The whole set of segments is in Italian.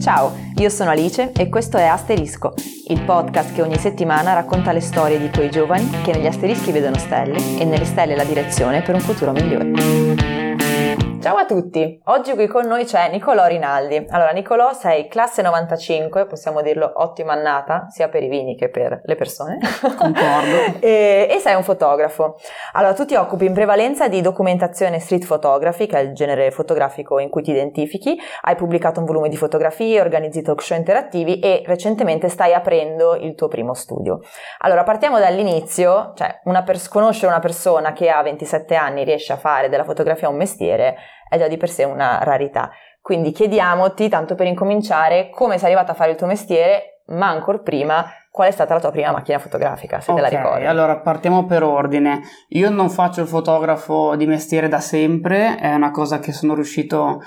Ciao, io sono Alice e questo è Asterisco, il podcast che ogni settimana racconta le storie di quei giovani che negli asterischi vedono stelle e nelle stelle la direzione per un futuro migliore. Ciao a tutti, oggi qui con noi c'è Nicolò Rinaldi. Allora Nicolò sei classe 95, possiamo dirlo ottima annata, sia per i vini che per le persone. Concordo. e, e, sei un fotografo. Allora tu ti occupi in prevalenza di documentazione street photography, che è il genere fotografico in cui ti identifichi, hai pubblicato un volume di fotografie, organizzi talk show interattivi e recentemente stai aprendo il tuo primo studio. Allora partiamo dall'inizio, cioè una pers- conoscere una persona che a 27 anni riesce a fare della fotografia un mestiere è già di per sé una rarità. Quindi chiediamoti, tanto per incominciare, come sei arrivata a fare il tuo mestiere, ma ancora prima, qual è stata la tua prima macchina fotografica, se okay, te la ricordi? allora partiamo per ordine. Io non faccio il fotografo di mestiere da sempre, è una cosa che sono riuscito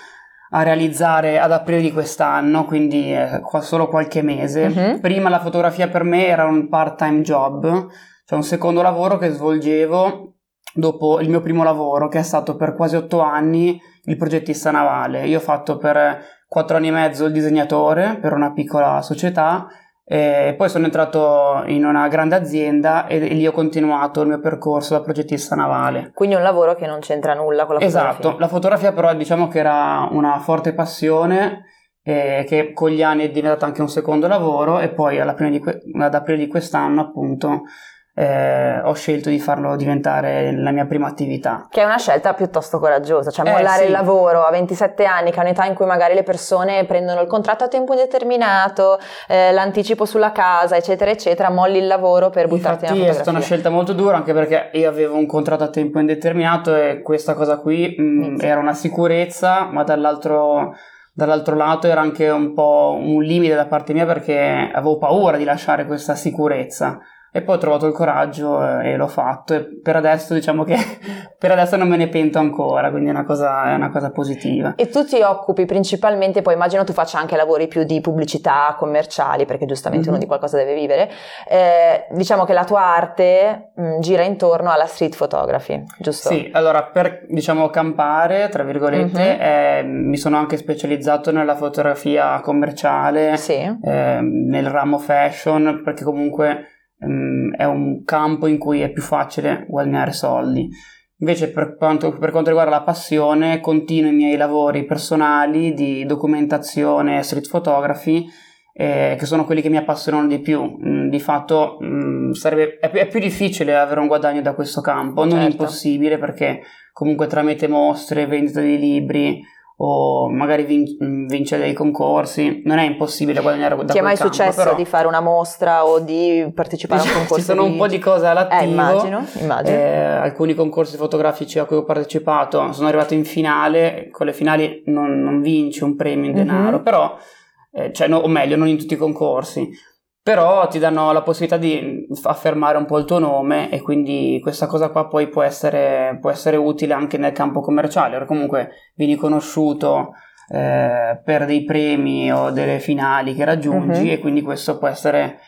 a realizzare ad aprile di quest'anno, quindi eh, solo qualche mese. Uh-huh. Prima la fotografia per me era un part-time job, cioè un secondo lavoro che svolgevo dopo il mio primo lavoro, che è stato per quasi otto anni il progettista navale. Io ho fatto per quattro anni e mezzo il disegnatore per una piccola società e poi sono entrato in una grande azienda e lì ho continuato il mio percorso da progettista navale. Quindi un lavoro che non c'entra nulla con la esatto, fotografia. Esatto, la fotografia però diciamo che era una forte passione eh, che con gli anni è diventato anche un secondo lavoro e poi di que- ad aprile di quest'anno appunto eh, ho scelto di farlo diventare la mia prima attività. Che è una scelta piuttosto coraggiosa, cioè mollare eh, sì. il lavoro a 27 anni, che è un'età in cui magari le persone prendono il contratto a tempo indeterminato, eh, l'anticipo sulla casa, eccetera, eccetera, molli il lavoro per buttarti Infatti nella fotografia. è stata una scelta molto dura anche perché io avevo un contratto a tempo indeterminato e questa cosa qui mh, mm, era una sicurezza, ma dall'altro dall'altro lato era anche un po' un limite da parte mia perché avevo paura di lasciare questa sicurezza e poi ho trovato il coraggio eh, e l'ho fatto e per adesso diciamo che per adesso non me ne pento ancora, quindi è una cosa, è una cosa positiva. E tu ti occupi principalmente, poi immagino tu faccia anche lavori più di pubblicità commerciali, perché giustamente mm-hmm. uno di qualcosa deve vivere, eh, diciamo che la tua arte mh, mm, gira intorno alla street photography, giusto? Sì, allora per diciamo campare, tra virgolette, mm-hmm. eh, mi sono anche specializzato nella fotografia commerciale, sì. eh, nel ramo fashion, perché comunque um, è un campo in cui è più facile guadagnare soldi. Invece per quanto, per quanto, riguarda la passione, continuo i miei lavori personali di documentazione e street photography, eh, che sono quelli che mi appassionano di più. Mm, di fatto mm, sarebbe, è, è, più difficile avere un guadagno da questo campo, non certo. impossibile perché comunque tramite mostre, vendita di libri, o magari vin- vincere dei concorsi, non è impossibile guadagnare da Ti è mai campo, successo però... di fare una mostra o di partecipare a un concorso? Ci sono di... un po' di cose all'attivo. Eh, immagino, immagino. Eh, alcuni concorsi fotografici a cui ho partecipato sono arrivato in finale, con le finali non, non vinci un premio in denaro, mm-hmm. però, eh, cioè, no, o meglio, non in tutti i concorsi però ti danno la possibilità di affermare un po' il tuo nome e quindi questa cosa qua poi può essere, può essere utile anche nel campo commerciale, o comunque vieni conosciuto eh, per dei premi o delle finali che raggiungi uh-huh. e quindi questo può essere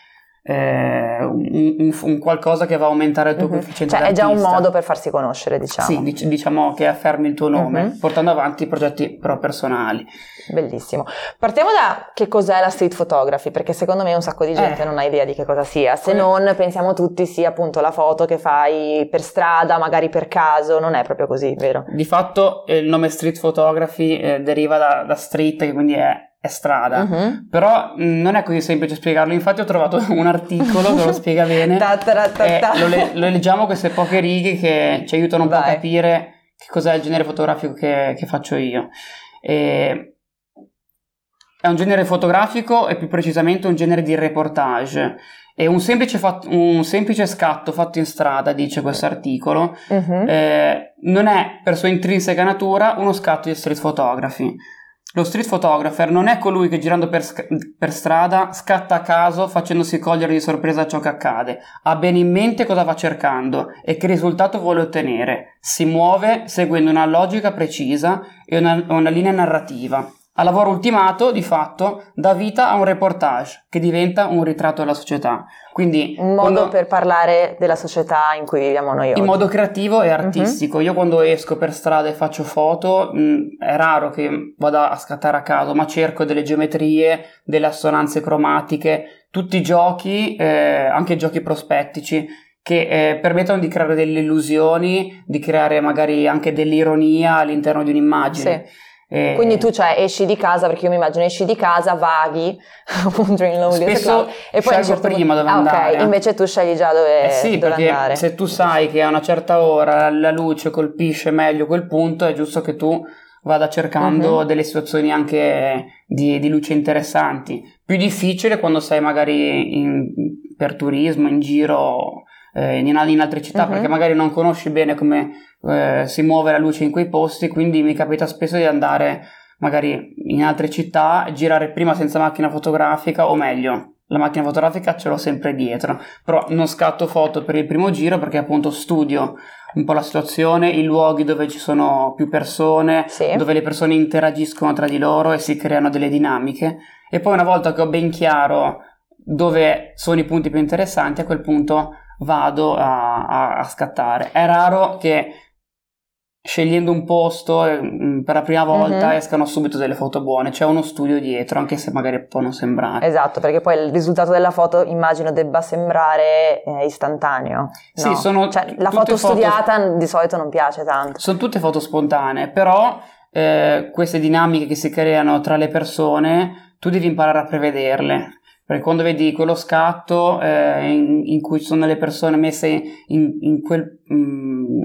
eh, un, un, un, qualcosa che va a aumentare il tuo uh-huh. coefficiente cioè d'artista. è già un modo per farsi conoscere diciamo sì dic- diciamo che affermi il tuo nome uh-huh. portando avanti progetti però personali bellissimo partiamo da che cos'è la street photography perché secondo me un sacco di gente eh. non ha idea di che cosa sia se eh. non pensiamo tutti sia appunto la foto che fai per strada magari per caso non è proprio così vero? di fatto il nome street photography eh, deriva da, da street che quindi è è strada, uh-huh. però mh, mm, non è così semplice spiegarlo, infatti ho trovato un articolo che lo spiega bene, ta ta ta lo, le- lo, leggiamo queste poche righe che ci aiutano un Vai. po' a capire che cos'è il genere fotografico che, che faccio io. E è un genere fotografico e più precisamente un genere di reportage. È un semplice, fat- un semplice scatto fatto in strada, dice questo articolo, uh-huh. eh, non è per sua intrinseca natura uno scatto di street photography lo street photographer non è colui che girando per, per, strada scatta a caso facendosi cogliere di sorpresa ciò che accade. Ha bene in mente cosa va cercando e che risultato vuole ottenere. Si muove seguendo una logica precisa e una, una linea narrativa. A lavoro ultimato, di fatto, dà vita a un reportage che diventa un ritratto della società. Quindi, un modo quando, per parlare della società in cui viviamo noi oggi. In modo creativo e artistico. Uh-huh. Io quando esco per strada e faccio foto, mh, è raro che vada a scattare a caso, ma cerco delle geometrie, delle assonanze cromatiche, tutti i giochi, eh, anche giochi prospettici, che eh, permettono di creare delle illusioni, di creare magari anche dell'ironia all'interno di un'immagine. Sì. E... Quindi tu cioè esci di casa, perché io mi immagino esci di casa, vaghi in Lonely Spesso e poi certo prima dove ah, andare. ok, invece tu scegli già dove, eh sì, dove perché andare. se tu sai che a una certa ora la luce colpisce meglio quel punto, è giusto che tu vada cercando uh-huh. delle situazioni anche di, di, luce interessanti. Più difficile quando sei magari in, per turismo, in giro eh, in, in, altre città, uh-huh. perché magari non conosci bene come eh, si muove la luce in quei posti, quindi mi capita spesso di andare magari in altre città, girare prima senza macchina fotografica o meglio. La macchina fotografica ce l'ho sempre dietro, però non scatto foto per il primo giro perché appunto studio un po' la situazione, i luoghi dove ci sono più persone, sì. dove le persone interagiscono tra di loro e si creano delle dinamiche. E poi una volta che ho ben chiaro dove sono i punti più interessanti, a quel punto vado a, a, a scattare. È raro che scegliendo un posto eh, mm, per la prima volta uh-huh. escano subito delle foto buone, c'è uno studio dietro, anche se magari può non sembrare. Esatto, perché poi il risultato della foto immagino debba sembrare eh, istantaneo. No? Sì, sono cioè, la foto studiata foto... di solito non piace tanto. Sono tutte foto spontanee, però eh, queste dinamiche che si creano tra le persone tu devi imparare a prevederle. Perché quando vedi quello scatto eh, in, in, cui sono le persone messe in, in quel mh, mm,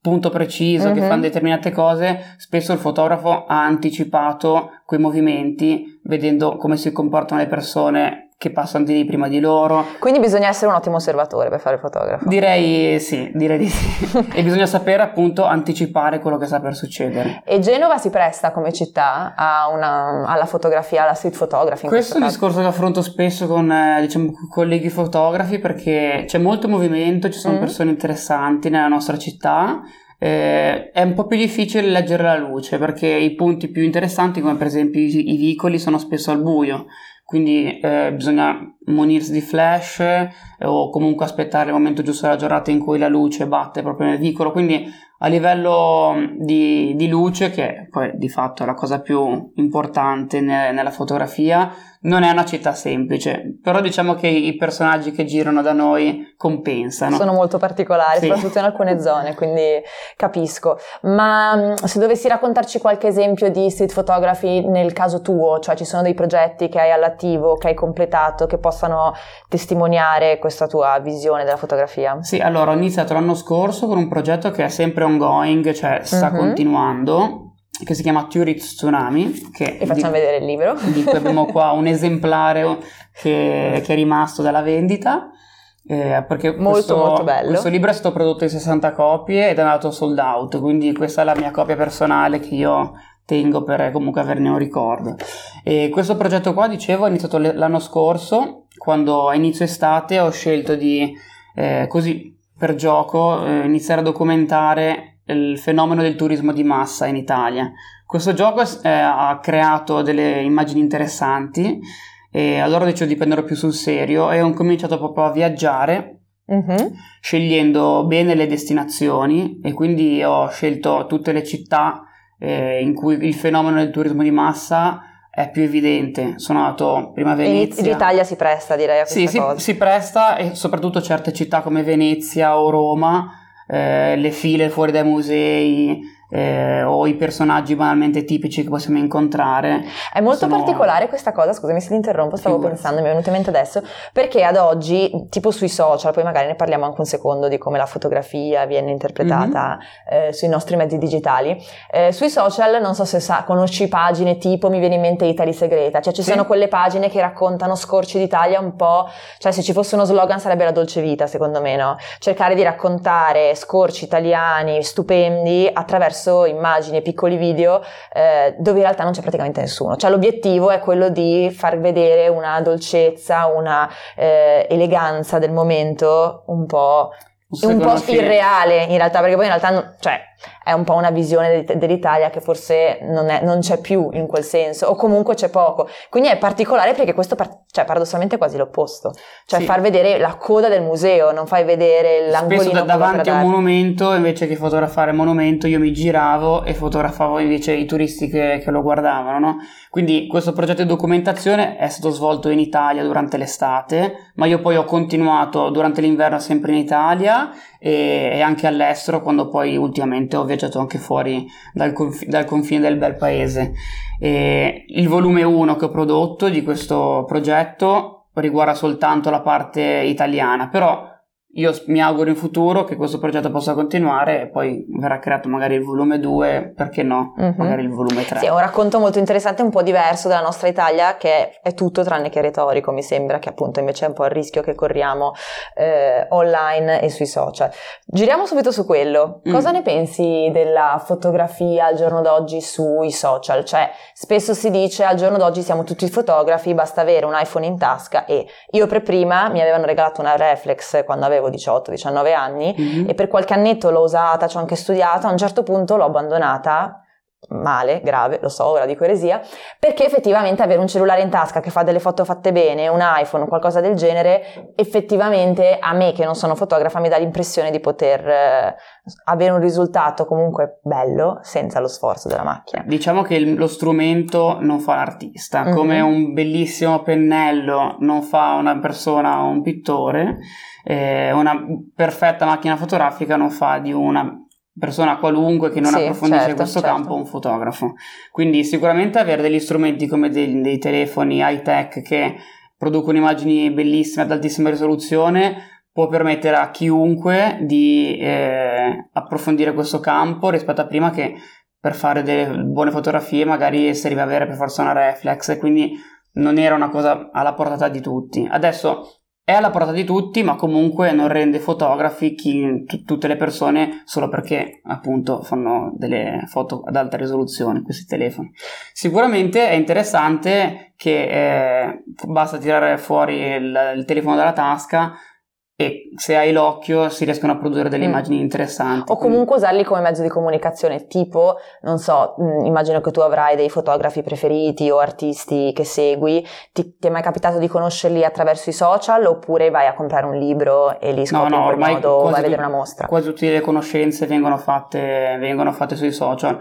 punto preciso mm-hmm. che fanno determinate cose, spesso il fotografo ha anticipato quei movimenti vedendo come si comportano le persone che passano di lì prima di loro. Quindi bisogna essere un ottimo osservatore per fare il fotografo. Direi sì, direi di sì. e bisogna sapere appunto anticipare quello che sta per succedere. E Genova si presta come città una, alla fotografia, alla street photography? Questo è un discorso che affronto spesso con eh, diciamo, colleghi fotografi perché c'è molto movimento, ci sono mm. persone interessanti nella nostra città. Eh, è un po' più difficile leggere la luce perché i punti più interessanti, come per esempio i, i vicoli, sono spesso al buio quindi eh, bisogna munirsi di flash eh, o comunque aspettare il momento giusto della giornata in cui la luce batte proprio nel vicolo, quindi a livello di, di luce, che poi di fatto è la cosa più importante ne, nella fotografia, non è una città semplice, però diciamo che i personaggi che girano da noi compensano. Sono molto particolari, sì. soprattutto in alcune zone, quindi capisco. Ma mm, se dovessi raccontarci qualche esempio di street photography nel caso tuo, cioè ci sono dei progetti che hai all'attivo, che hai completato, che possano testimoniare questa tua visione della fotografia? Sì, allora ho iniziato l'anno scorso con un progetto che è sempre ongoing, cioè sta uh-huh. continuando che si chiama Turitz Tsunami. Che e facciamo di, vedere il libro. Di cui abbiamo qua un esemplare che, che è rimasto dalla vendita. Eh, perché molto, questo, molto bello. questo libro è stato prodotto in 60 copie ed è andato sold out, quindi questa è la mia copia personale che io tengo per comunque averne un ricordo. E questo progetto qua, dicevo, è iniziato l'anno scorso, quando a inizio estate ho scelto di, eh, così per gioco, eh, iniziare a documentare il fenomeno del turismo di massa in Italia. Questo gioco eh, ha creato delle immagini interessanti e allora ho deciso di prenderlo più sul serio e ho cominciato proprio a viaggiare uh-huh. scegliendo bene le destinazioni e quindi ho scelto tutte le città eh, in cui il fenomeno del turismo di massa è più evidente. Sono andato prima a Venezia. In Italia si presta direi a questa sì, cosa. Sì, si presta e soprattutto certe città come Venezia o Roma eh, le file fuori dai musei eh, o i personaggi banalmente tipici che possiamo incontrare. È molto sono... particolare questa cosa, scusami se ti interrompo, stavo Figurati. pensando, mi è venuto in mente adesso, perché ad oggi, tipo sui social, poi magari ne parliamo anche un secondo di come la fotografia viene interpretata mm-hmm. eh, sui nostri mezzi digitali, eh, sui social non so se sa, conosci pagine tipo, mi viene in mente Italy Segreta, cioè ci sì. sono quelle pagine che raccontano scorci d'Italia un po', cioè se ci fosse uno slogan sarebbe la dolce vita secondo me, no? Cercare di raccontare scorci italiani stupendi attraverso attraverso immagini e piccoli video eh, dove in realtà non c'è praticamente nessuno. Cioè l'obiettivo è quello di far vedere una dolcezza, una eh, eleganza del momento un po' un po' irreale in realtà, perché poi in realtà cioè, è un po' una visione dell'Italia che forse non, è, non, c'è più in quel senso, o comunque c'è poco. Quindi è particolare perché questo, cioè, paradossalmente è quasi l'opposto. Cioè, sì. far vedere la coda del museo, non fai vedere l'angolino. Spesso da, davanti a un monumento, invece che fotografare il monumento, io mi giravo e fotografavo invece i turisti che, che lo guardavano, no? Quindi questo progetto di documentazione è stato svolto in Italia durante l'estate, ma io poi ho continuato durante l'inverno sempre in Italia e, e anche all'estero, quando poi ultimamente ho viaggiato anche fuori dal, conf- dal confine del bel paese. E il volume 1 che ho prodotto di questo progetto riguarda soltanto la parte italiana, però io mi auguro in futuro che questo progetto possa continuare e poi verrà creato magari il volume 2, perché no? Uh-huh. Magari il volume 3. Sì, è un racconto molto interessante, un po' diverso dalla nostra Italia, che è tutto tranne che retorico, mi sembra, che appunto invece è un po' il rischio che corriamo eh, online e sui social. Giriamo subito su quello. Mm. Cosa ne pensi della fotografia al giorno d'oggi sui social? Cioè, spesso si dice al giorno d'oggi siamo tutti fotografi, basta avere un iPhone in tasca e io per prima mi avevano regalato una reflex quando avevo avevo 18-19 anni mm-hmm. e per qualche annetto l'ho usata, ci ho anche studiato, a un certo punto l'ho abbandonata male, grave, lo so, ora dico eresia, perché effettivamente avere un cellulare in tasca che fa delle foto fatte bene, un iPhone, qualcosa del genere, effettivamente a me che non sono fotografa mi dà l'impressione di poter eh, avere un risultato comunque bello senza lo sforzo della macchina. Diciamo che il, lo strumento non fa l'artista, mm-hmm. come un bellissimo pennello non fa una persona o un pittore, eh, una perfetta macchina fotografica non fa di una persona qualunque che non sì, approfondisce certo, questo certo. campo un fotografo. Quindi sicuramente avere degli strumenti come dei, dei telefoni high tech che producono immagini bellissime ad altissima risoluzione può permettere a chiunque di eh, approfondire questo campo rispetto a prima che per fare delle buone fotografie magari serviva avere per forza una reflex e quindi non era una cosa alla portata di tutti. Adesso è alla portata di tutti, ma comunque non rende fotografi chi, t- tutte le persone solo perché appunto fanno delle foto ad alta risoluzione questi telefoni. Sicuramente è interessante che eh, basta tirare fuori il, il telefono dalla tasca e se hai l'occhio si riescono a produrre delle mm. immagini interessanti. O comunque usarli come mezzo di comunicazione, tipo, non so, mh, mm, immagino che tu avrai dei fotografi preferiti o artisti che segui, ti, ti, è mai capitato di conoscerli attraverso i social oppure vai a comprare un libro e li scopri no, no, in quel modo, vai a vedere una mostra? Quasi tutte le conoscenze vengono fatte, vengono fatte sui social.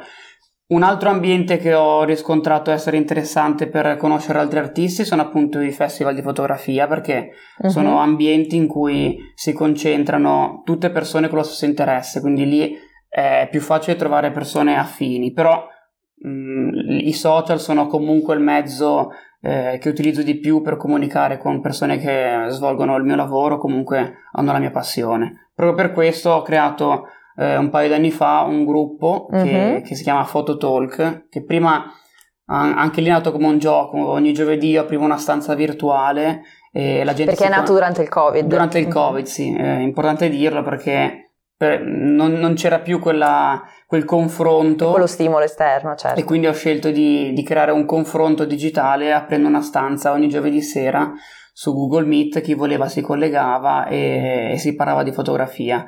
Un altro ambiente che ho riscontrato essere interessante per conoscere altri artisti sono appunto i festival di fotografia perché uh-huh. sono ambienti in cui si concentrano tutte persone con lo stesso interesse, quindi lì è più facile trovare persone affini, però mh, mm, i social sono comunque il mezzo eh, che utilizzo di più per comunicare con persone che svolgono il mio lavoro, comunque hanno la mia passione. Proprio per questo ho creato eh, un paio di anni fa un gruppo che, uh-huh. che si chiama Phototalk, che prima anche lì è nato come un gioco, ogni giovedì io aprivo una stanza virtuale e la gente... Perché è nato durante il Covid. Durante il Covid, sì, è importante dirlo perché per, non, non, c'era più quella, quel confronto. Quello stimolo esterno, certo. E quindi ho scelto di, di, creare un confronto digitale aprendo una stanza ogni giovedì sera su Google Meet, chi voleva si collegava e, e si parlava di fotografia.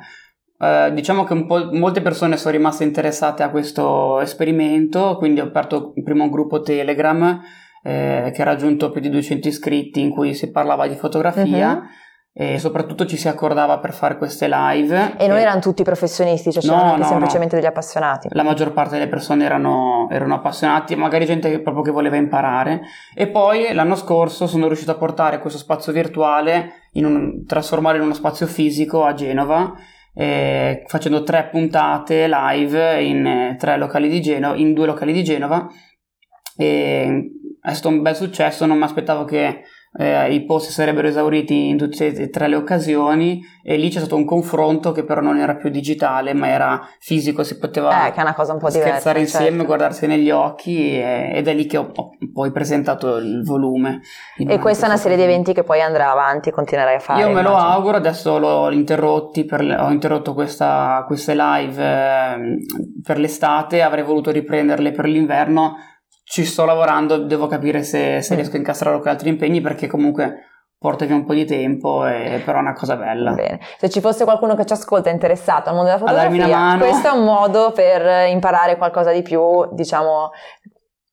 Uh, diciamo che molte persone sono rimaste interessate a questo esperimento, quindi ho aperto prima un gruppo Telegram eh, che ha raggiunto più di 200 iscritti in cui si parlava di fotografia. Uh-huh. E soprattutto ci si accordava per fare queste live. E non e... erano tutti professionisti, cioè c'erano no, no, semplicemente no. degli appassionati. La maggior parte delle persone erano, erano appassionati, magari gente che proprio che voleva imparare. E poi l'anno scorso sono riuscito a portare questo spazio virtuale, in un, trasformarlo in uno spazio fisico a Genova eh, facendo tre puntate live in, eh, di Genova, in due locali di Genova. E è stato un bel successo, non mi aspettavo che eh, i posti sarebbero esauriti in tutte e tre le occasioni e lì c'è stato un confronto che però non era più digitale ma era fisico, si poteva eh, scherzare diversa, insieme, certo. guardarsi negli occhi e, ed è lì che ho, ho poi presentato il volume. E questa è una serie di eventi che poi andrà avanti continuerai a fare. Io me lo auguro, adesso l'ho interrotti per, ho interrotto questa, queste live eh, per l'estate, avrei voluto riprenderle per l'inverno ci sto lavorando, devo capire se, se riesco a incastrare con altri impegni perché comunque porta via un po' di tempo, e, però è una cosa bella. Bene. Se ci fosse qualcuno che ci ascolta interessato al mondo della fotografia, questo è un modo per imparare qualcosa di più, diciamo,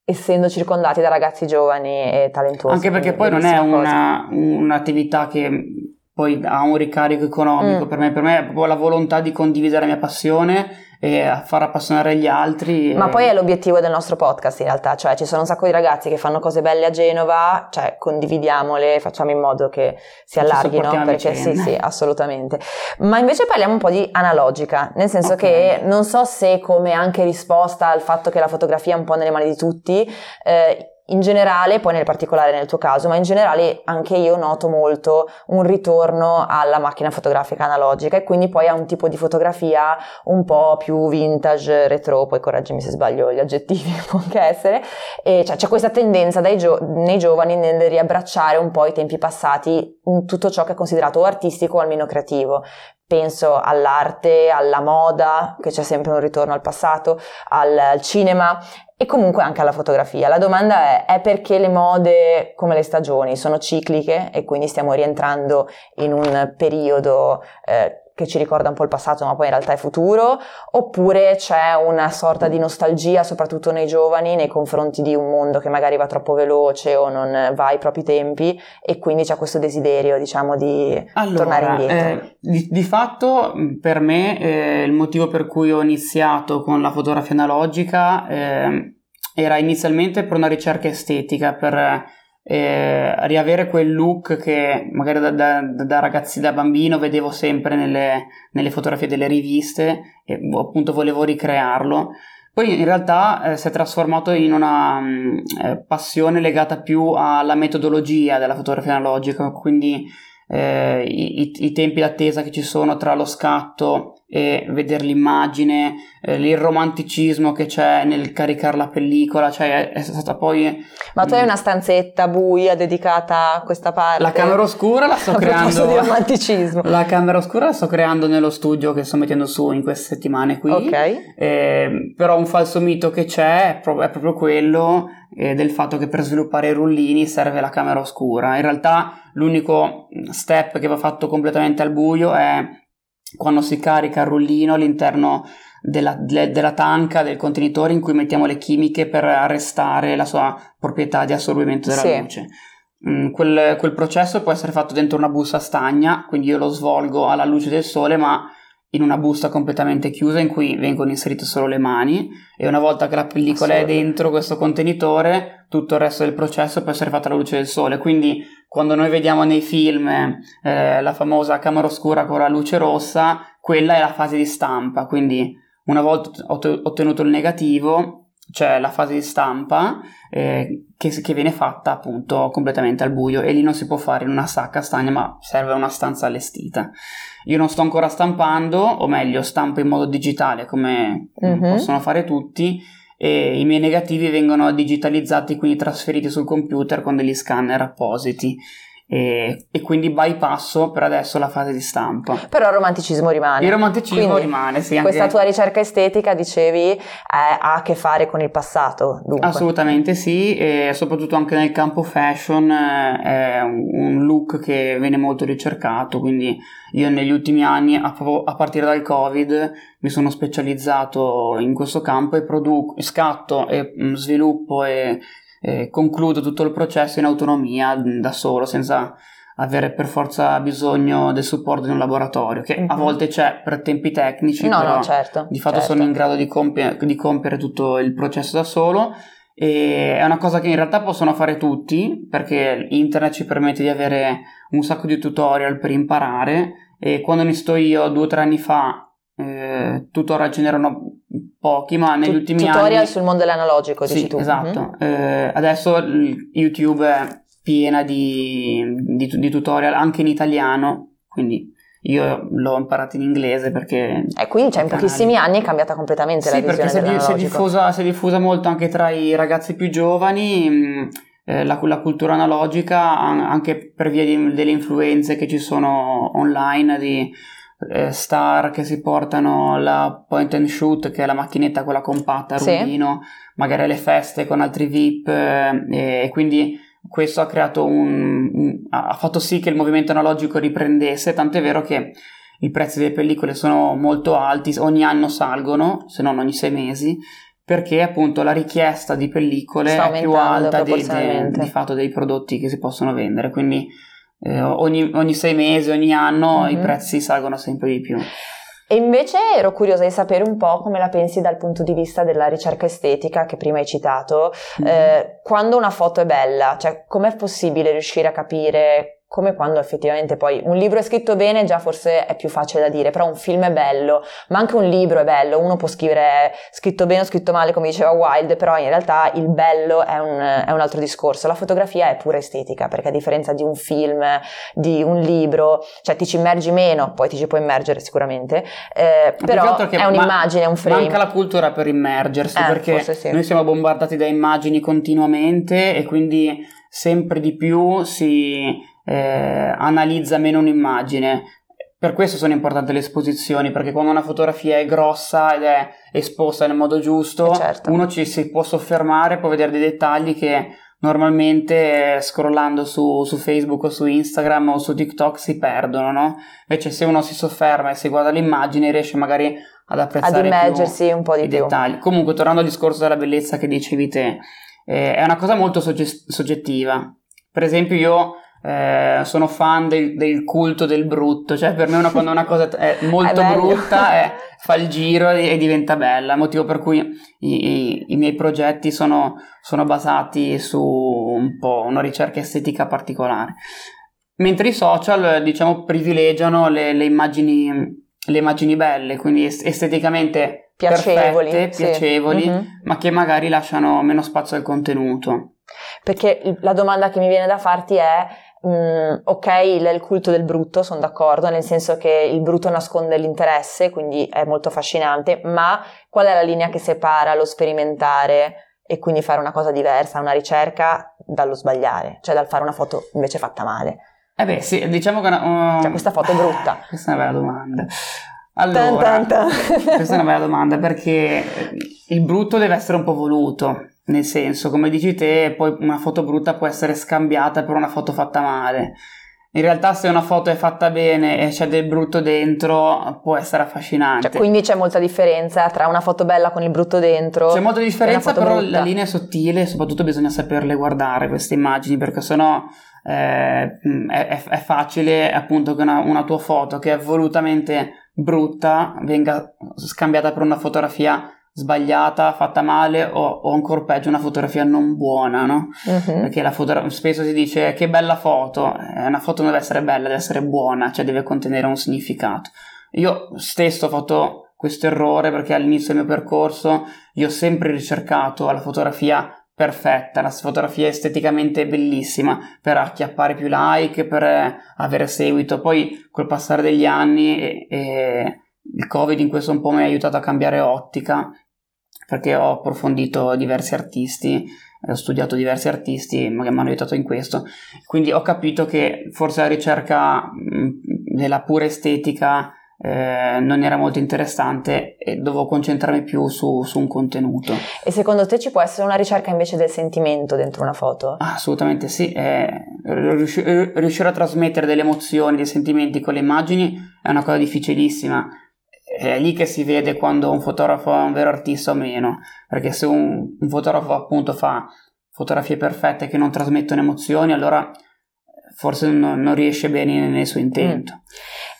essendo circondati da ragazzi giovani e talentuosi. Anche perché poi non è una, un'attività che poi ha un ricarico economico mm. per me, per me è proprio la volontà di condividere la mia passione e a far appassionare gli altri. Ma e... poi è l'obiettivo del nostro podcast in realtà, cioè ci sono un sacco di ragazzi che fanno cose belle a Genova, cioè condividiamole, facciamo in modo che si allarghino, perché sì, sì, assolutamente. Ma invece parliamo un po' di analogica, nel senso okay. che non so se come anche risposta al fatto che la fotografia è un po' nelle mani di tutti, eh, in generale, poi nel particolare nel tuo caso, ma in generale anche io noto molto un ritorno alla macchina fotografica analogica e quindi poi a un tipo di fotografia un po' più vintage, retro, poi correggimi se sbaglio gli aggettivi, può anche essere, e cioè, c'è questa tendenza gio- nei giovani nel riabbracciare un po' i tempi passati in tutto ciò che è considerato o artistico o almeno creativo. Penso all'arte, alla moda, che c'è sempre un ritorno al passato, al, al cinema e comunque anche alla fotografia. La domanda è, è perché le mode come le stagioni sono cicliche e quindi stiamo rientrando in un periodo eh, che ci ricorda un po' il passato ma poi in realtà è futuro, oppure c'è una sorta di nostalgia, soprattutto nei giovani, nei confronti di un mondo che magari va troppo veloce o non va ai propri tempi e quindi c'è questo desiderio, diciamo, di allora, tornare indietro. Eh, di, di, fatto per me eh, il motivo per cui ho iniziato con la fotografia analogica eh, era inizialmente per una ricerca estetica, per eh, riavere quel look che magari da, da, da, ragazzi, da bambino vedevo sempre nelle, nelle, fotografie delle riviste e appunto volevo ricrearlo. Poi in realtà eh, si è trasformato in una mh, mm, eh, passione legata più alla metodologia della fotografia analogica, quindi eh, i, i, tempi d'attesa che ci sono tra lo scatto e vedere l'immagine, eh, il romanticismo che c'è nel caricare la pellicola, cioè è, è stata poi... Ma tu hai una stanzetta buia dedicata a questa parte? La camera oscura la sto creando... di romanticismo. La camera oscura la sto creando nello studio che sto mettendo su in queste settimane qui. Ok. Eh, però un falso mito che c'è è, pro- è proprio quello eh, del fatto che per sviluppare i rullini serve la camera oscura. In realtà l'unico step che va fatto completamente al buio è quando si carica il rullino all'interno della, della, tanca del contenitore in cui mettiamo le chimiche per arrestare la sua proprietà di assorbimento della sì. luce. Mm, quel, quel, processo può essere fatto dentro una busta stagna, quindi io lo svolgo alla luce del sole, ma in una busta completamente chiusa in cui vengono inserite solo le mani e una volta che la pellicola è dentro questo contenitore, tutto il resto del processo può essere fatto alla luce del sole. Quindi quando noi vediamo nei film eh, la famosa camera oscura con la luce rossa, quella è la fase di stampa. Quindi una volta ottenuto il negativo, c'è la fase di stampa eh, che, che, viene fatta appunto completamente al buio e lì non si può fare in una sacca stagna ma serve una stanza allestita. Io non sto ancora stampando, o meglio stampo in modo digitale come mm-hmm. possono fare tutti e i miei negativi vengono digitalizzati quindi trasferiti sul computer con degli scanner appositi e, e, quindi bypasso per adesso la fase di stampa. Però il romanticismo rimane. Il romanticismo quindi rimane, sì. Anche... Questa tua ricerca estetica, dicevi, eh, ha a che fare con il passato, dunque. Assolutamente sì, e soprattutto anche nel campo fashion eh, è un look che viene molto ricercato, quindi io negli ultimi anni, a, a partire dal Covid, mi sono specializzato in questo campo e produco, scatto e mh, mm, sviluppo e eh, concludo tutto il processo in autonomia da solo, senza avere per forza bisogno del supporto di un laboratorio, che mm-hmm. a mhm. volte c'è per tempi tecnici, no, però no, certo, di fatto certo. sono in grado di, compie- di compiere tutto il processo da solo. E è una cosa che in realtà possono fare tutti perché internet ci permette di avere un sacco di tutorial per imparare e quando ne sto io due o tre anni fa eh, tuttora ce n'erano pochi, ma negli tu- ultimi tutorial anni... Tutorial sul mondo dell'analogico, dici sì, tu. esatto. Mm-hmm. Eh, adesso YouTube è piena di, di, di, tutorial anche in italiano, quindi io l'ho imparato in inglese perché... E quindi cioè, in pochissimi anni è cambiata completamente sì, la visione Sì, perché si è, diffusa, si è diffusa molto anche tra i ragazzi più giovani... Mh, eh, la, la, cultura analogica anche per via di, delle influenze che ci sono online di eh, star che si portano la point and shoot, che è la macchinetta quella compatta, a rullino, sì. magari alle feste con altri VIP, eh, e quindi questo ha creato un, un, ha fatto sì che il movimento analogico riprendesse, tant'è vero che i prezzi delle pellicole sono molto alti, ogni anno salgono, se non ogni sei mesi, perché appunto la richiesta di pellicole è più alta dei, dei, di fatto dei prodotti che si possono vendere, quindi eh, ogni, ogni, sei mesi, ogni anno mm-hmm. i mhm. prezzi salgono sempre di più. E invece ero curiosa di sapere un po' come la pensi dal punto di vista della ricerca estetica che prima hai citato. Mm-hmm. Eh, quando una foto è bella, cioè com'è possibile riuscire a capire come quando effettivamente poi un libro è scritto bene già forse è più facile da dire, però un film è bello, ma anche un libro è bello, uno può scrivere scritto bene o scritto male come diceva Wilde, però in realtà il bello è un, è un altro discorso, la fotografia è pura estetica perché a differenza di un film, di un libro, cioè ti ci immergi meno, poi ti ci puoi immergere sicuramente, eh, però è un'immagine, è un frame. Manca la cultura per immergersi eh, perché sì. noi siamo bombardati da immagini continuamente e quindi sempre di più si eh, analizza meno un'immagine. Per questo sono importanti le esposizioni, perché quando una fotografia è grossa ed è esposta nel modo giusto, eh, certo. uno ci si può soffermare, può vedere dei dettagli che normalmente scrollando su, su, Facebook o su Instagram o su TikTok si perdono, no? Invece se uno si sofferma e si guarda l'immagine riesce magari ad apprezzare ad immergersi un po' di i più. dettagli. Comunque, tornando al discorso della bellezza che dicevi te, eh, è una cosa molto sogge- soggettiva. Per esempio io eh, sono fan del, del, culto del brutto, cioè per me una, quando una cosa è molto è brutta è, fa il giro e, e, diventa bella, motivo per cui i, i, i miei progetti sono, sono, basati su un po' una ricerca estetica particolare. Mentre i social, diciamo, privilegiano le, le, immagini, le immagini belle, quindi esteticamente piacevoli, perfette, sì. piacevoli mm-hmm. ma che magari lasciano meno spazio al contenuto. Perché la domanda che mi viene da farti è Mm, ok, il, il, culto del brutto, sono d'accordo, nel senso che il brutto nasconde l'interesse, quindi è molto affascinante, ma qual è la linea che separa lo sperimentare e quindi fare una cosa diversa, una ricerca, dallo sbagliare, cioè dal fare una foto invece fatta male? Eh beh, sì, diciamo che... Uh, cioè, questa foto è brutta. Questa è una bella domanda. Allora, tan, tan, tan. questa è una bella domanda perché il brutto deve essere un po' voluto nel senso, come dici te, poi una foto brutta può essere scambiata per una foto fatta male. In realtà se una foto è fatta bene e c'è del brutto dentro può essere affascinante. Cioè, quindi c'è molta differenza tra una foto bella con il brutto dentro. C'è molta differenza, però brutta. la linea è sottile e soprattutto bisogna saperle guardare queste immagini perché sennò eh, è, è, facile appunto che una, una tua foto che è volutamente brutta venga scambiata per una fotografia sbagliata, fatta male o, o ancora peggio una fotografia non buona, no? Uh-huh. Perché la foto, spesso si dice che bella foto, eh, una foto non deve essere bella, deve essere buona, cioè deve contenere un significato. Io stesso ho fatto questo errore perché all'inizio del mio percorso io ho sempre ricercato la fotografia perfetta, la fotografia esteticamente bellissima per acchiappare più like, per eh, avere seguito. Poi col passare degli anni e, e il Covid in questo un po' mi ha aiutato a cambiare ottica perché ho approfondito diversi artisti, ho studiato diversi artisti che mi hanno aiutato in questo, quindi ho capito che forse la ricerca della pura estetica eh, non era molto interessante e dovevo concentrarmi più su, su, un contenuto. E secondo te ci può essere una ricerca invece del sentimento dentro una foto? Ah, assolutamente sì, eh, riuscire a trasmettere delle emozioni, dei sentimenti con le immagini è una cosa difficilissima è lì che si vede quando un fotografo è un vero artista o meno, perché se un, un fotografo appunto fa fotografie perfette che non trasmettono emozioni, allora forse non, non riesce bene nel suo intento. Mm.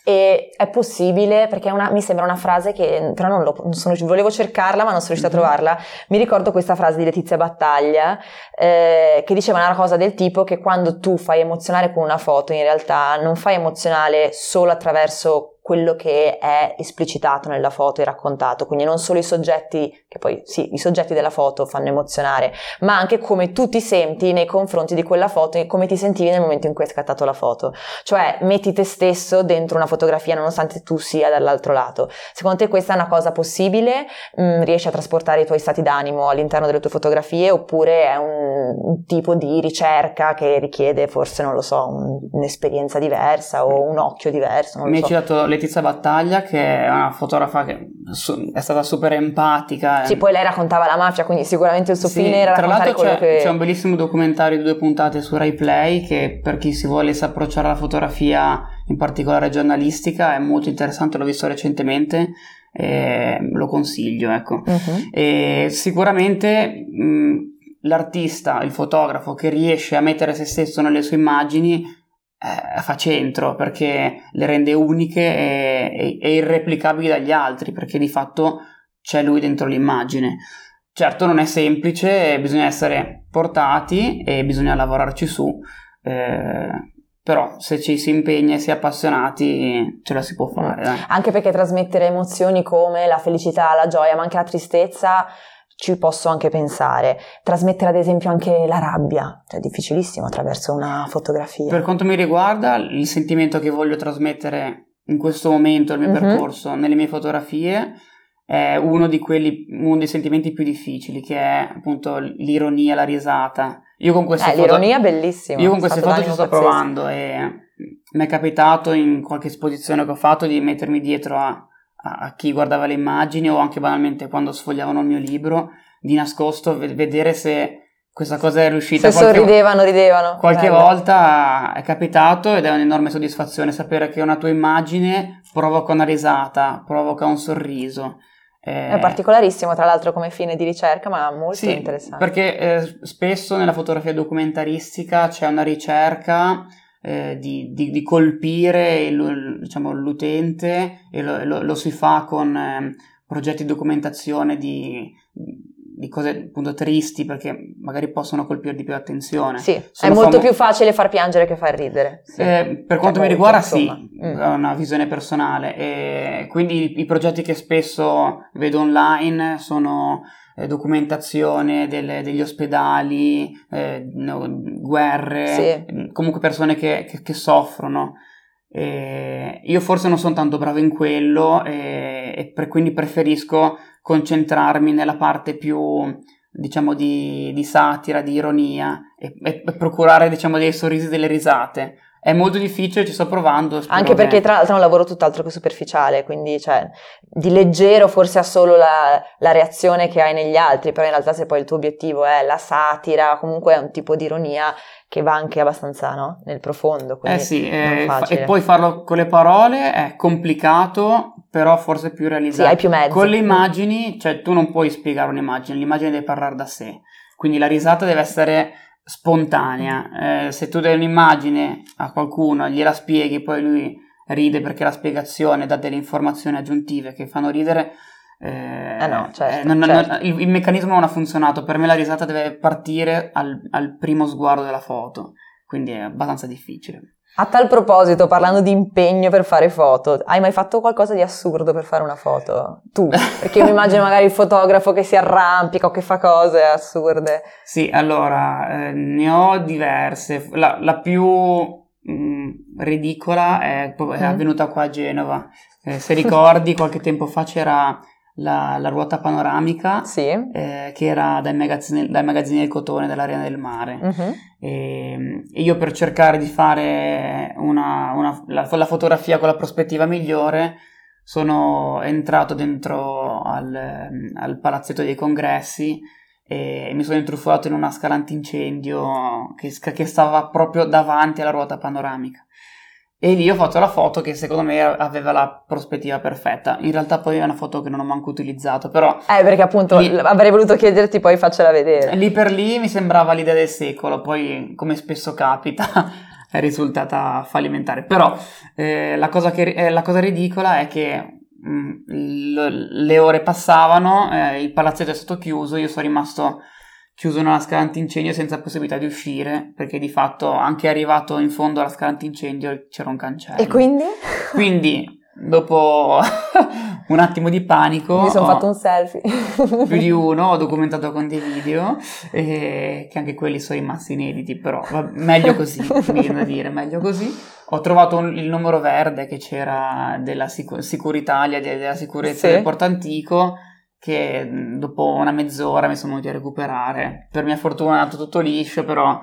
E è possibile, perché una, mi sembra una frase che, però non, lo, non sono, volevo cercarla ma non sono riuscita mm-hmm. a trovarla, mi ricordo questa frase di Letizia Battaglia eh, che diceva una cosa del tipo che quando tu fai emozionare con una foto in realtà non fai emozionare solo attraverso quello che è esplicitato nella foto e raccontato, quindi non solo i soggetti, che poi sì, i soggetti della foto fanno emozionare, ma anche come tu ti senti nei confronti di quella foto e come ti sentivi nel momento in cui hai scattato la foto. Cioè metti te stesso dentro una fotografia nonostante tu sia dall'altro lato. Secondo te questa è una cosa possibile? Mm, riesci a trasportare i tuoi stati d'animo all'interno delle tue fotografie oppure è un, un tipo di ricerca che richiede forse, non lo so, un, un'esperienza diversa o un occhio diverso? Non Mi hai citato Letizia Battaglia, che è una fotografa che è stata super empatica. Sì, poi lei raccontava la mafia, quindi sicuramente il suo sì, fine era tra raccontare quello c'è, che... c'è un bellissimo documentario di due puntate su Rai Play che per chi si volesse approcciare alla fotografia, in particolare giornalistica, è molto interessante, l'ho visto recentemente e lo consiglio, ecco. Uh-huh. E sicuramente... Mh, l'artista, il fotografo che riesce a mettere se stesso nelle sue immagini eh, fa centro perché le rende uniche e, e, e, irreplicabili dagli altri perché di fatto c'è lui dentro l'immagine. Certo non è semplice, bisogna essere portati e bisogna lavorarci su, eh, però se ci si impegna e si è appassionati ce la si può fare. Dai. Anche perché trasmettere emozioni come la felicità, la gioia, ma anche la tristezza ci posso anche pensare. Trasmettere ad esempio anche la rabbia, cioè è difficilissimo attraverso una fotografia. Per quanto mi riguarda, il sentimento che voglio trasmettere in questo momento nel mio uh-huh. percorso, nelle mie fotografie, è uno di quelli, uno dei sentimenti più difficili, che è appunto l'ironia, la risata. Io con queste eh, foto, l'ironia è bellissima. Io con queste foto ci sto pazzesco. provando e mi è capitato in qualche esposizione che ho fatto di mettermi dietro a a chi guardava le immagini o anche banalmente quando sfogliavano il mio libro, di nascosto vedere se questa cosa è riuscita. Se sorridevano, ridevano. Qualche Bello. volta è capitato ed è un'enorme soddisfazione sapere che una tua immagine provoca una risata, provoca un sorriso. Eh, è particolarissimo, tra l'altro, come fine di ricerca, ma molto sì, interessante. Perché eh, spesso nella fotografia documentaristica c'è una ricerca eh, di, di, di, colpire il, diciamo, l'utente e lo, lo, lo, si fa con eh, progetti di documentazione di, di cose appunto tristi perché magari possono colpire di più attenzione. Sì, Sono è molto famo- più facile far piangere che far ridere. Sì. Eh, per quanto mi riguarda insomma. sì, mm. è una visione personale e quindi i, i progetti che spesso vedo online sono eh, documentazione delle, degli ospedali, eh, no, guerre, sì. Mm, comunque persone che, che, che soffrono. Eh, io forse non sono tanto bravo in quello e, e per, quindi preferisco concentrarmi nella parte più diciamo di, di satira, di ironia e, e, procurare diciamo dei sorrisi, delle risate è molto difficile, ci sto provando. Anche perché tra l'altro è un lavoro tutt'altro che superficiale, quindi cioè, di leggero forse ha solo la, la, reazione che hai negli altri, però in realtà se poi il tuo obiettivo è la satira, comunque è un tipo di ironia che va anche abbastanza no? nel profondo. Eh sì, eh, e poi farlo con le parole è complicato, però forse più realizzato. Sì, hai più mezzi. Con le immagini, cioè tu non puoi spiegare un'immagine, l'immagine deve parlare da sé, quindi la risata deve essere spontanea. Eh, se tu dai un'immagine a qualcuno, gliela spieghi, poi lui ride perché la spiegazione dà delle informazioni aggiuntive che fanno ridere. Eh, eh no, certo, non, certo. Non, il, il, meccanismo non ha funzionato. Per me la risata deve partire al, al primo sguardo della foto, quindi è abbastanza difficile. A tal proposito, parlando di impegno per fare foto, hai mai fatto qualcosa di assurdo per fare una foto? Tu? Perché mi immagino magari il fotografo che si arrampica o che fa cose assurde. Sì, allora, eh, ne ho diverse. La, la più mh, mm, ridicola è, è mm. avvenuta qua a Genova. Eh, se ricordi, qualche tempo fa c'era la, la ruota panoramica sì. eh, che era dai magazzini, dai magazzini del cotone dell'Arena del Mare. Uh-huh. E, e, io per cercare di fare una, una, la, la, fotografia con la prospettiva migliore sono entrato dentro al, al palazzetto dei congressi e mi sono intrufolato in una scala antincendio che, che stava proprio davanti alla ruota panoramica. E lì ho fatto la foto che secondo me aveva la prospettiva perfetta. In realtà poi è una foto che non ho manco utilizzato, però... Eh, perché appunto lì, avrei voluto chiederti poi faccela vedere. Lì per lì mi sembrava l'idea del secolo, poi come spesso capita è risultata fallimentare. Però eh, la, cosa che, eh, la, cosa ridicola è che mh, mm, l- le ore passavano, eh, il palazzetto è stato chiuso, io sono rimasto chiuso nella scala antincendio senza possibilità di uscire, perché di fatto anche arrivato in fondo alla scala antincendio c'era un cancello. E quindi? Quindi, dopo un attimo di panico... Mi sono fatto un selfie. più di uno, ho documentato con dei video, eh, che anche quelli sono rimasti inediti, però va, meglio così, mi viene da dire, meglio così. Ho trovato un, il numero verde che c'era della Sicur- Sicuritalia, della sicurezza sì. del Porto Antico, che dopo una mezz'ora mi sono venuti a recuperare. Per mia fortuna è andato tutto liscio, però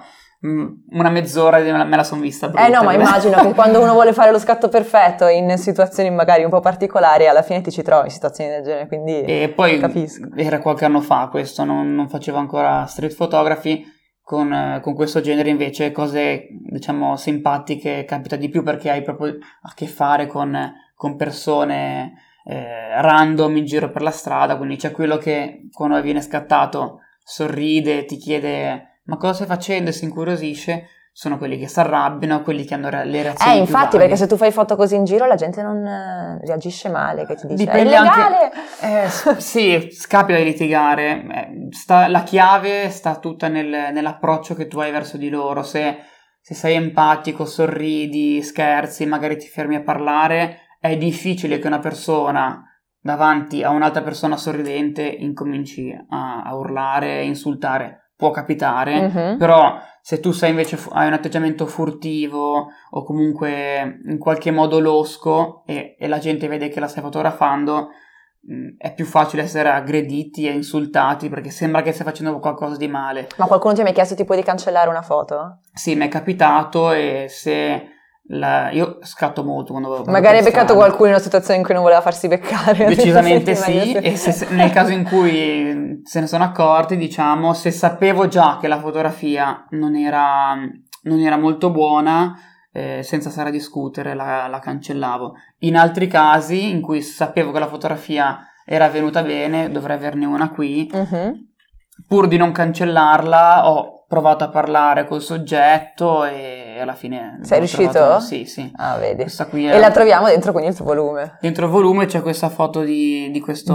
una mezz'ora me la sono vista. Brutta, eh no, ma immagino che quando uno vuole fare lo scatto perfetto in situazioni magari un po' particolari, alla fine ti ci trovi in situazioni del genere, quindi E poi capisco. era qualche anno fa questo, non, non facevo ancora street photography, con, con, questo genere invece cose diciamo simpatiche capita di più perché hai proprio a che fare con, con persone eh, random in giro per la strada, quindi c'è quello che quando viene scattato sorride, ti chiede ma cosa stai facendo e si incuriosisce, sono quelli che si arrabbiano, quelli che hanno le reazioni. Eh, infatti, perché se tu fai foto così in giro la gente non eh, reagisce male, che ti dice Dipende è illegale. Anche, eh, sì, scapita di litigare. Eh, sta, la chiave sta tutta nel, nell'approccio che tu hai verso di loro. Se, se sei empatico, sorridi, scherzi, magari ti fermi a parlare, è difficile che una persona davanti a un'altra persona sorridente incominci a, a urlare, insultare. Può capitare, uh-huh. però se tu sei invece hai un atteggiamento furtivo o comunque in qualche modo losco e, e la gente vede che la stai fotografando, mh, è più facile essere aggrediti e insultati perché sembra che stai facendo qualcosa di male. Ma qualcuno ti ha mai chiesto tipo di cancellare una foto? Sì, mi è capitato e se la, io scatto molto quando Magari hai beccato qualcuno in una situazione in cui non voleva farsi beccare. Decisamente sì, e se, nel caso in cui se ne sono accorti, diciamo, se sapevo già che la fotografia non era, non era molto buona, eh, senza stare a discutere, la, la, cancellavo. In altri casi in cui sapevo che la fotografia era venuta bene, dovrei averne una qui, uh-huh. pur di non cancellarla, ho provato a parlare col soggetto e alla fine... Sei riuscito? Trovato... Sì, sì. Ah, vedi. È... E la troviamo dentro quindi il tuo volume. Dentro il volume c'è questa foto di, di questo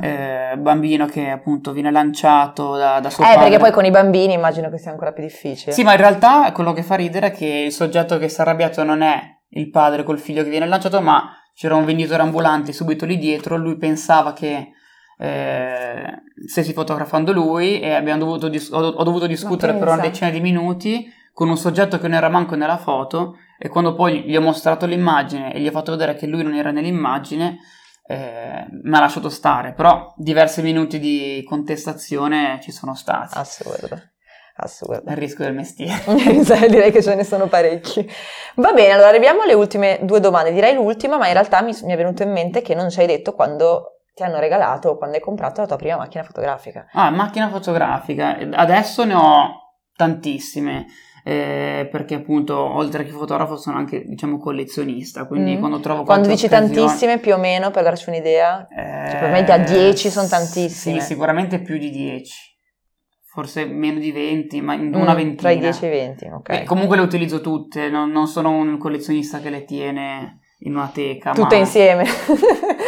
eh, bambino che appunto viene lanciato da, da suo eh, padre. perché poi con i bambini immagino che sia ancora più difficile. Sì, ma in realtà quello che fa ridere è che il soggetto che si è arrabbiato non è il padre col figlio che viene lanciato, ma c'era un venditore ambulante subito lì dietro, lui pensava che eh, stessi fotografando lui e dovuto dis- ho, dovuto discutere per una decina di minuti con un soggetto che non era manco nella foto e quando poi gli ho mostrato l'immagine e gli ho fatto vedere che lui non era nell'immagine eh, mi ha lasciato stare, però diversi minuti di contestazione ci sono stati. Assurdo. Assurdo. Il rischio del mestiere. Direi che ce ne sono parecchi. Va bene, allora arriviamo alle ultime due domande. Direi l'ultima, ma in realtà mi, mi è venuto in mente che non ci hai detto quando ti hanno regalato quando hai comprato la tua prima macchina fotografica. Ah, macchina fotografica. Adesso ne ho tantissime. Eh, perché appunto oltre che fotografo sono anche diciamo collezionista quindi mm. quando trovo quando dici tantissime più o meno per darci un'idea eh, cioè, probabilmente a 10 sono tantissime sì sicuramente più di 10 forse meno di 20 ma in una mm, ventina tra i 10 e i 20 ok eh, comunque le utilizzo tutte non, non sono un collezionista che le tiene in una teca. Tutte insieme.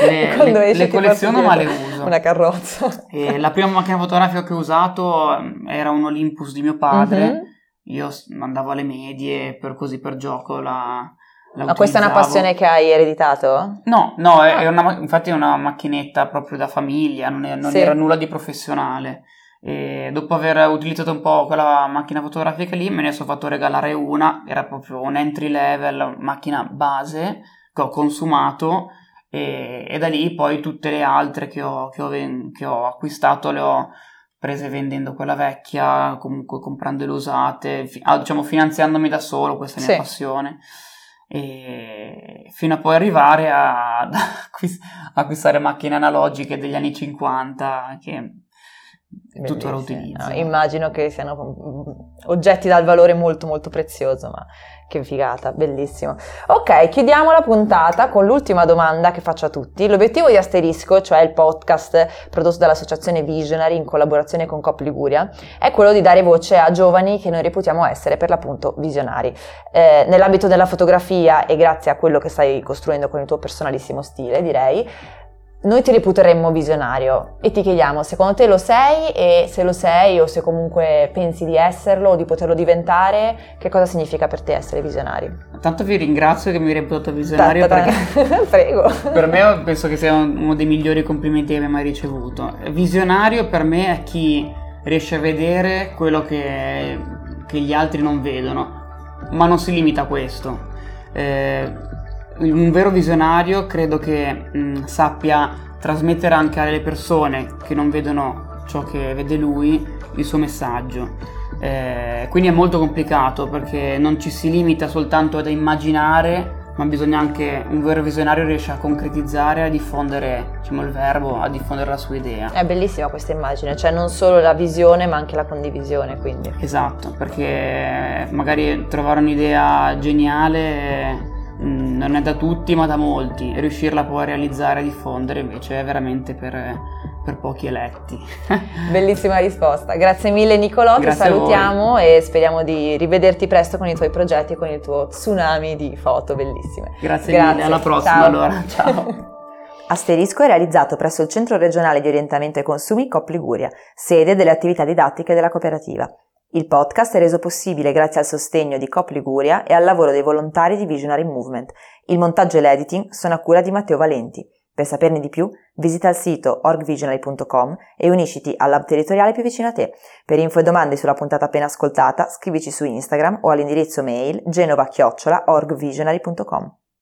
Le, le, le colleziono ma le uso. Una carrozza. E la prima macchina fotografica che ho usato mm, era un Olympus di mio padre. Uh-huh. Io andavo alle medie per così per gioco la... Ma questa è una passione che hai ereditato? No, no, è, ah. è una, infatti è una macchinetta proprio da famiglia, non, è, non sì. era nulla di professionale. E dopo aver utilizzato un po' quella macchina fotografica lì, me ne sono fatto regalare una, era proprio un entry level, macchina base, che ho consumato e, e da lì poi tutte le altre che ho, che, ho, che ho, acquistato le ho prese vendendo quella vecchia, comunque comprando le usate, fi, ah, diciamo finanziandomi da solo, questa è la mia sì. passione. E fino a poi arrivare a, a acquistare macchine analogiche degli anni 50 che tuttora utilizzo. No, immagino che siano oggetti dal valore molto molto prezioso, ma che figata, bellissimo. Ok, chiudiamo la puntata con l'ultima domanda che faccio a tutti. L'obiettivo di Asterisco, cioè il podcast prodotto dall'associazione Visionary in collaborazione con Cop Liguria, è quello di dare voce a giovani che noi reputiamo essere per l'appunto visionari. Eh, nell'ambito della fotografia e grazie a quello che stai costruendo con il tuo personalissimo stile, direi, noi ti reputeremmo visionario e ti chiediamo secondo te lo sei e se lo sei o se comunque pensi di esserlo o di poterlo diventare, che cosa significa per te essere visionario? Tanto vi ringrazio che mi hai reputato visionario ta, ta, ta. perché Prego. per me penso che sia uno dei migliori complimenti che abbia mai ricevuto. Visionario per me è chi riesce a vedere quello che, che gli altri non vedono, ma non si limita a questo. Eh, un vero visionario credo che mh, sappia trasmettere anche alle persone che non vedono ciò che vede lui il suo messaggio. Eh, quindi è molto complicato perché non ci si limita soltanto ad immaginare ma bisogna anche un vero visionario riesce a concretizzare, a diffondere diciamo, il verbo, a diffondere la sua idea. È bellissima questa immagine, cioè non solo la visione ma anche la condivisione quindi. Esatto, perché magari trovare un'idea geniale Mm, non è da tutti ma da molti e riuscirla poi a realizzare e diffondere invece è veramente per, per pochi eletti. Bellissima risposta, grazie mille Nicolò, ti salutiamo e speriamo di rivederti presto con i tuoi progetti e con il tuo tsunami di foto bellissime. Grazie, grazie. mille, alla prossima Ciao. allora, ciao. Asterisco è realizzato presso il Centro regionale di orientamento ai consumi COP Liguria, sede delle attività didattiche della cooperativa. Il podcast è reso possibile grazie al sostegno di Cop Liguria e al lavoro dei volontari di Visionary Movement. Il montaggio e l'editing sono a cura di Matteo Valenti. Per saperne di più, visita il sito orgvisionary.com e unisciti all'hub territoriale più vicino a te. Per info e domande sulla puntata appena ascoltata, scrivici su Instagram o all'indirizzo mail genova-orgvisionary.com.